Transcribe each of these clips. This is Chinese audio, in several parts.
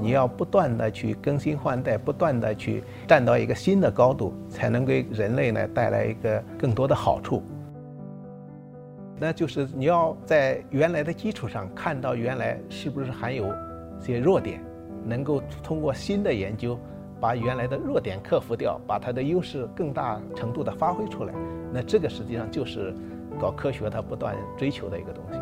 你要不断的去更新换代，不断的去站到一个新的高度，才能给人类呢带来一个更多的好处。那就是你要在原来的基础上看到原来是不是还有些弱点，能够通过新的研究把原来的弱点克服掉，把它的优势更大程度的发挥出来。那这个实际上就是搞科学它不断追求的一个东西。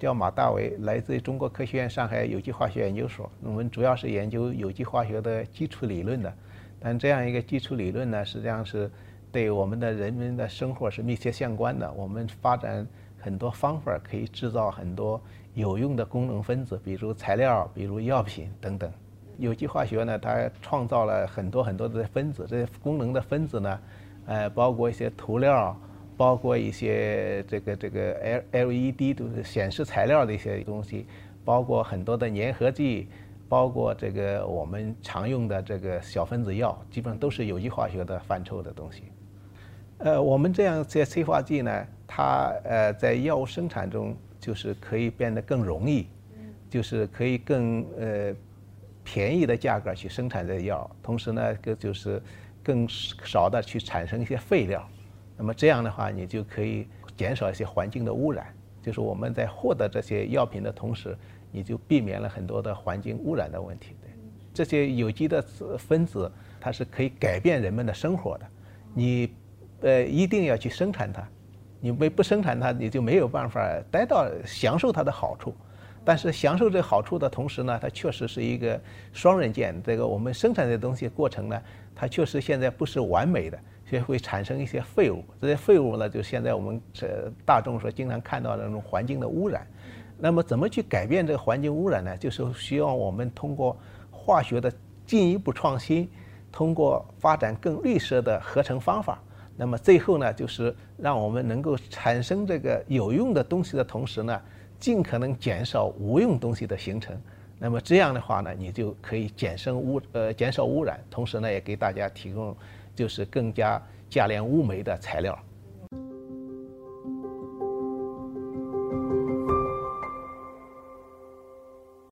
叫马大为，来自中国科学院上海有机化学研究所。我们主要是研究有机化学的基础理论的。但这样一个基础理论呢，实际上是对我们的人们的生活是密切相关的。我们发展很多方法，可以制造很多有用的功能分子，比如材料，比如药品等等。有机化学呢，它创造了很多很多的分子。这些功能的分子呢，呃，包括一些涂料。包括一些这个这个 L L E D 都是显示材料的一些东西，包括很多的粘合剂，包括这个我们常用的这个小分子药，基本上都是有机化学的范畴的东西。呃，我们这样些催化剂呢，它呃在药物生产中就是可以变得更容易，就是可以更呃便宜的价格去生产这药，同时呢，个就是更少的去产生一些废料。那么这样的话，你就可以减少一些环境的污染。就是我们在获得这些药品的同时，你就避免了很多的环境污染的问题。对，这些有机的分子，它是可以改变人们的生活的。你，呃，一定要去生产它。你没不生产它，你就没有办法得到享受它的好处。但是享受这好处的同时呢，它确实是一个双刃剑。这个我们生产的东西过程呢，它确实现在不是完美的。就会产生一些废物，这些废物呢，就现在我们这大众所经常看到的那种环境的污染。那么，怎么去改变这个环境污染呢？就是需要我们通过化学的进一步创新，通过发展更绿色的合成方法。那么最后呢，就是让我们能够产生这个有用的东西的同时呢，尽可能减少无用东西的形成。那么这样的话呢，你就可以减少污呃减少污染，同时呢，也给大家提供。就是更加价廉物美的材料。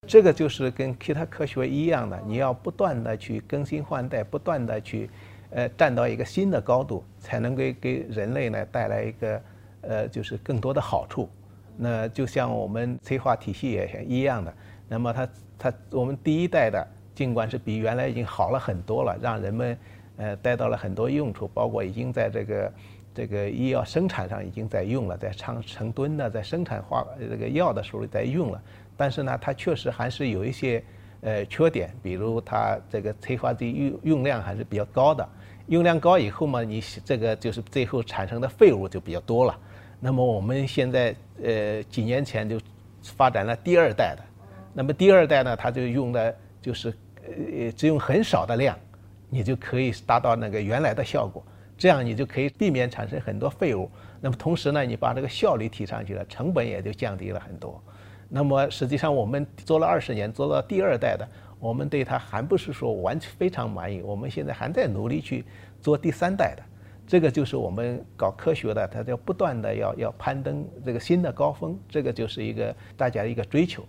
这个就是跟其他科学一样的，你要不断的去更新换代，不断的去，呃，站到一个新的高度，才能给给人类呢带来一个，呃，就是更多的好处。那就像我们催化体系也一样的，那么它它我们第一代的，尽管是比原来已经好了很多了，让人们。呃，带到了很多用处，包括已经在这个这个医药生产上已经在用了，在长成吨的在生产化这个药的时候在用了。但是呢，它确实还是有一些呃缺点，比如它这个催化剂用用量还是比较高的。用量高以后嘛，你这个就是最后产生的废物就比较多了。那么我们现在呃几年前就发展了第二代的，那么第二代呢，它就用的就是呃只用很少的量。你就可以达到那个原来的效果，这样你就可以避免产生很多废物。那么同时呢，你把这个效率提上去了，成本也就降低了很多。那么实际上我们做了二十年，做到第二代的，我们对它还不是说完全非常满意。我们现在还在努力去做第三代的，这个就是我们搞科学的，它要不断的要要攀登这个新的高峰，这个就是一个大家一个追求。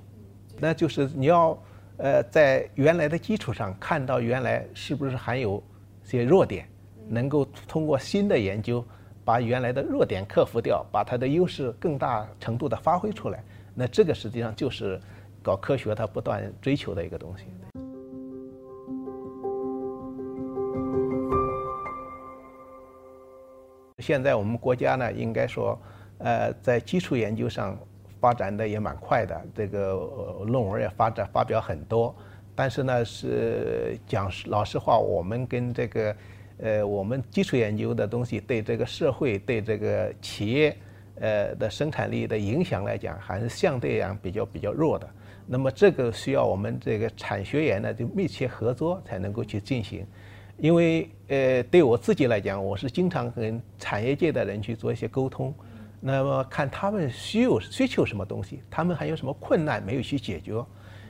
那就是你要。呃，在原来的基础上看到原来是不是还有些弱点，能够通过新的研究把原来的弱点克服掉，把它的优势更大程度的发挥出来。那这个实际上就是搞科学它不断追求的一个东西。现在我们国家呢，应该说，呃，在基础研究上。发展的也蛮快的，这个论文也发展发表很多，但是呢，是讲老实话，我们跟这个，呃，我们基础研究的东西对这个社会、对这个企业，呃的生产力的影响来讲，还是相对讲比较比较弱的。那么这个需要我们这个产学研呢就密切合作才能够去进行，因为呃，对我自己来讲，我是经常跟产业界的人去做一些沟通。那么看他们需有需求什么东西，他们还有什么困难没有去解决？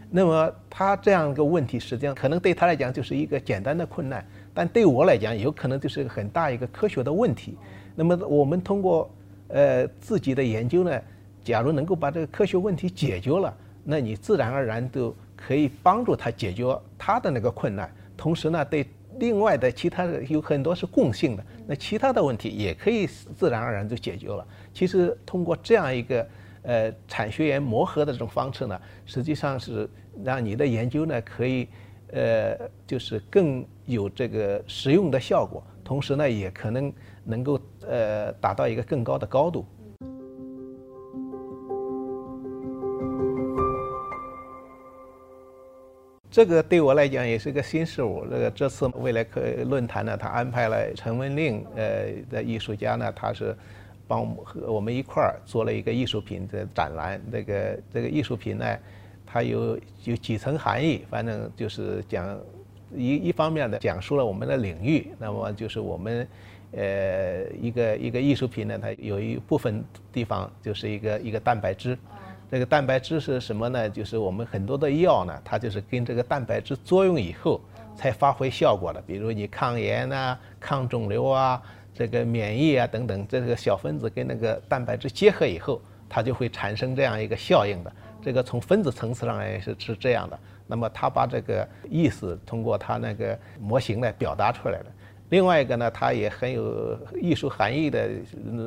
那么他这样一个问题，实际上可能对他来讲就是一个简单的困难，但对我来讲，有可能就是很大一个科学的问题。那么我们通过呃自己的研究呢，假如能够把这个科学问题解决了，那你自然而然都可以帮助他解决他的那个困难。同时呢，对另外的其他的有很多是共性的，那其他的问题也可以自然而然就解决了。其实通过这样一个呃产学研磨合的这种方式呢，实际上是让你的研究呢可以呃就是更有这个实用的效果，同时呢也可能能够呃达到一个更高的高度。这个对我来讲也是一个新事物。这个这次未来科论坛呢，他安排了陈文令呃的艺术家呢，他是帮和我们一块儿做了一个艺术品的展览。这个这个艺术品呢，它有有几层含义，反正就是讲一一方面的讲述了我们的领域。那么就是我们呃一个一个艺术品呢，它有一部分地方就是一个一个蛋白质。这个蛋白质是什么呢？就是我们很多的药呢，它就是跟这个蛋白质作用以后才发挥效果的。比如你抗炎啊、抗肿瘤啊、这个免疫啊等等，这个小分子跟那个蛋白质结合以后，它就会产生这样一个效应的。这个从分子层次上来是是这样的。那么他把这个意思通过他那个模型来表达出来了。另外一个呢，它也很有艺术含义的，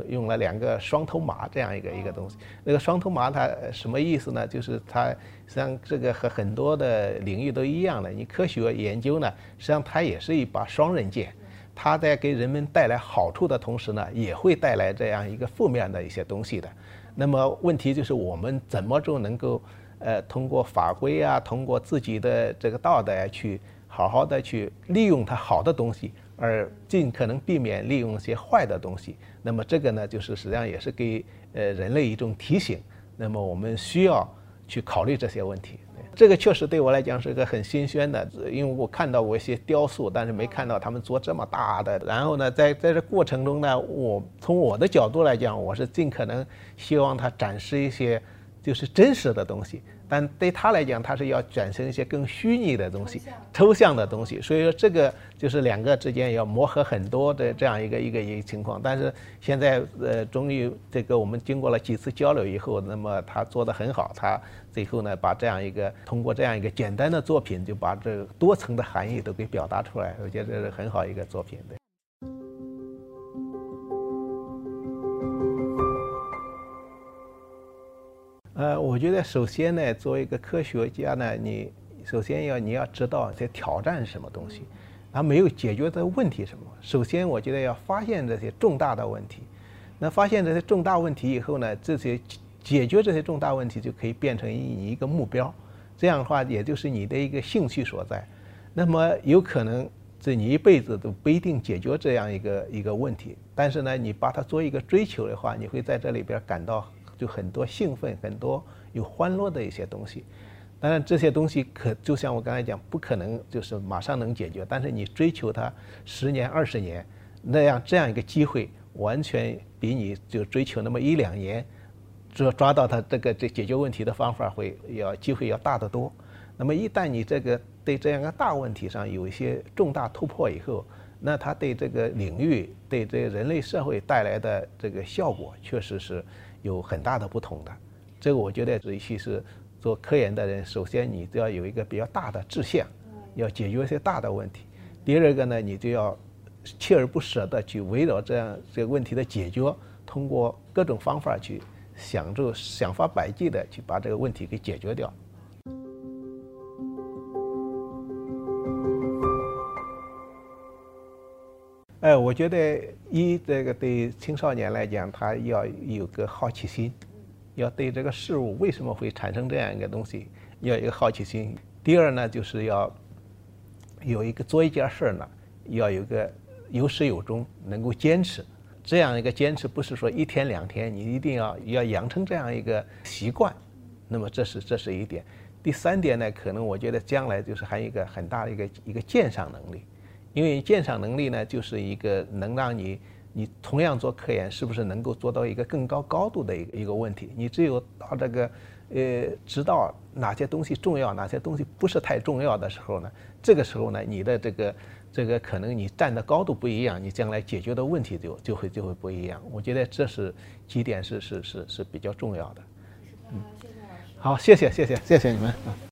用了两个双头马这样一个一个东西。那个双头马它什么意思呢？就是它实际上这个和很多的领域都一样的。你科学研究呢，实际上它也是一把双刃剑，它在给人们带来好处的同时呢，也会带来这样一个负面的一些东西的。那么问题就是我们怎么就能够呃通过法规啊，通过自己的这个道德去好好的去利用它好的东西。而尽可能避免利用一些坏的东西，那么这个呢，就是实际上也是给呃人类一种提醒。那么我们需要去考虑这些问题。这个确实对我来讲是一个很新鲜的，因为我看到过一些雕塑，但是没看到他们做这么大的。然后呢，在在这过程中呢，我从我的角度来讲，我是尽可能希望他展示一些就是真实的东西。但对他来讲，他是要转成一些更虚拟的东西、抽象的东西，所以说这个就是两个之间要磨合很多的这样一个一个一个情况。但是现在呃，终于这个我们经过了几次交流以后，那么他做的很好，他最后呢把这样一个通过这样一个简单的作品，就把这个多层的含义都给表达出来，我觉得这是很好一个作品的。呃，我觉得首先呢，作为一个科学家呢，你首先要你要知道在挑战是什么东西，他没有解决的问题什么。首先，我觉得要发现这些重大的问题。那发现这些重大问题以后呢，这些解决这些重大问题就可以变成你一个目标。这样的话，也就是你的一个兴趣所在。那么有可能这你一辈子都不一定解决这样一个一个问题，但是呢，你把它做一个追求的话，你会在这里边感到。就很多兴奋，很多有欢乐的一些东西。当然，这些东西可就像我刚才讲，不可能就是马上能解决。但是你追求它十年、二十年，那样这样一个机会，完全比你就追求那么一两年，抓抓到它这个这解决问题的方法会要机会要大得多。那么一旦你这个对这样一个大问题上有一些重大突破以后，那它对这个领域、对这个人类社会带来的这个效果，确实是。有很大的不同的，这个我觉得尤其是做科研的人，首先你都要有一个比较大的志向，要解决一些大的问题。第二个呢，你就要锲而不舍地去围绕这样这个问题的解决，通过各种方法去想着想法百计的去把这个问题给解决掉。哎，我觉得一这个对青少年来讲，他要有个好奇心，要对这个事物为什么会产生这样一个东西，要有一个好奇心。第二呢，就是要有一个做一件事儿呢，要有个有始有终，能够坚持。这样一个坚持，不是说一天两天，你一定要要养成这样一个习惯。那么这是这是一点。第三点呢，可能我觉得将来就是还有一个很大的一个一个鉴赏能力。因为鉴赏能力呢，就是一个能让你你同样做科研，是不是能够做到一个更高高度的一个一个问题？你只有到这个，呃，知道哪些东西重要，哪些东西不是太重要的时候呢？这个时候呢，你的这个这个可能你站的高度不一样，你将来解决的问题就就会就会不一样。我觉得这是几点是是是是比较重要的。嗯，好，谢谢谢谢谢谢你们。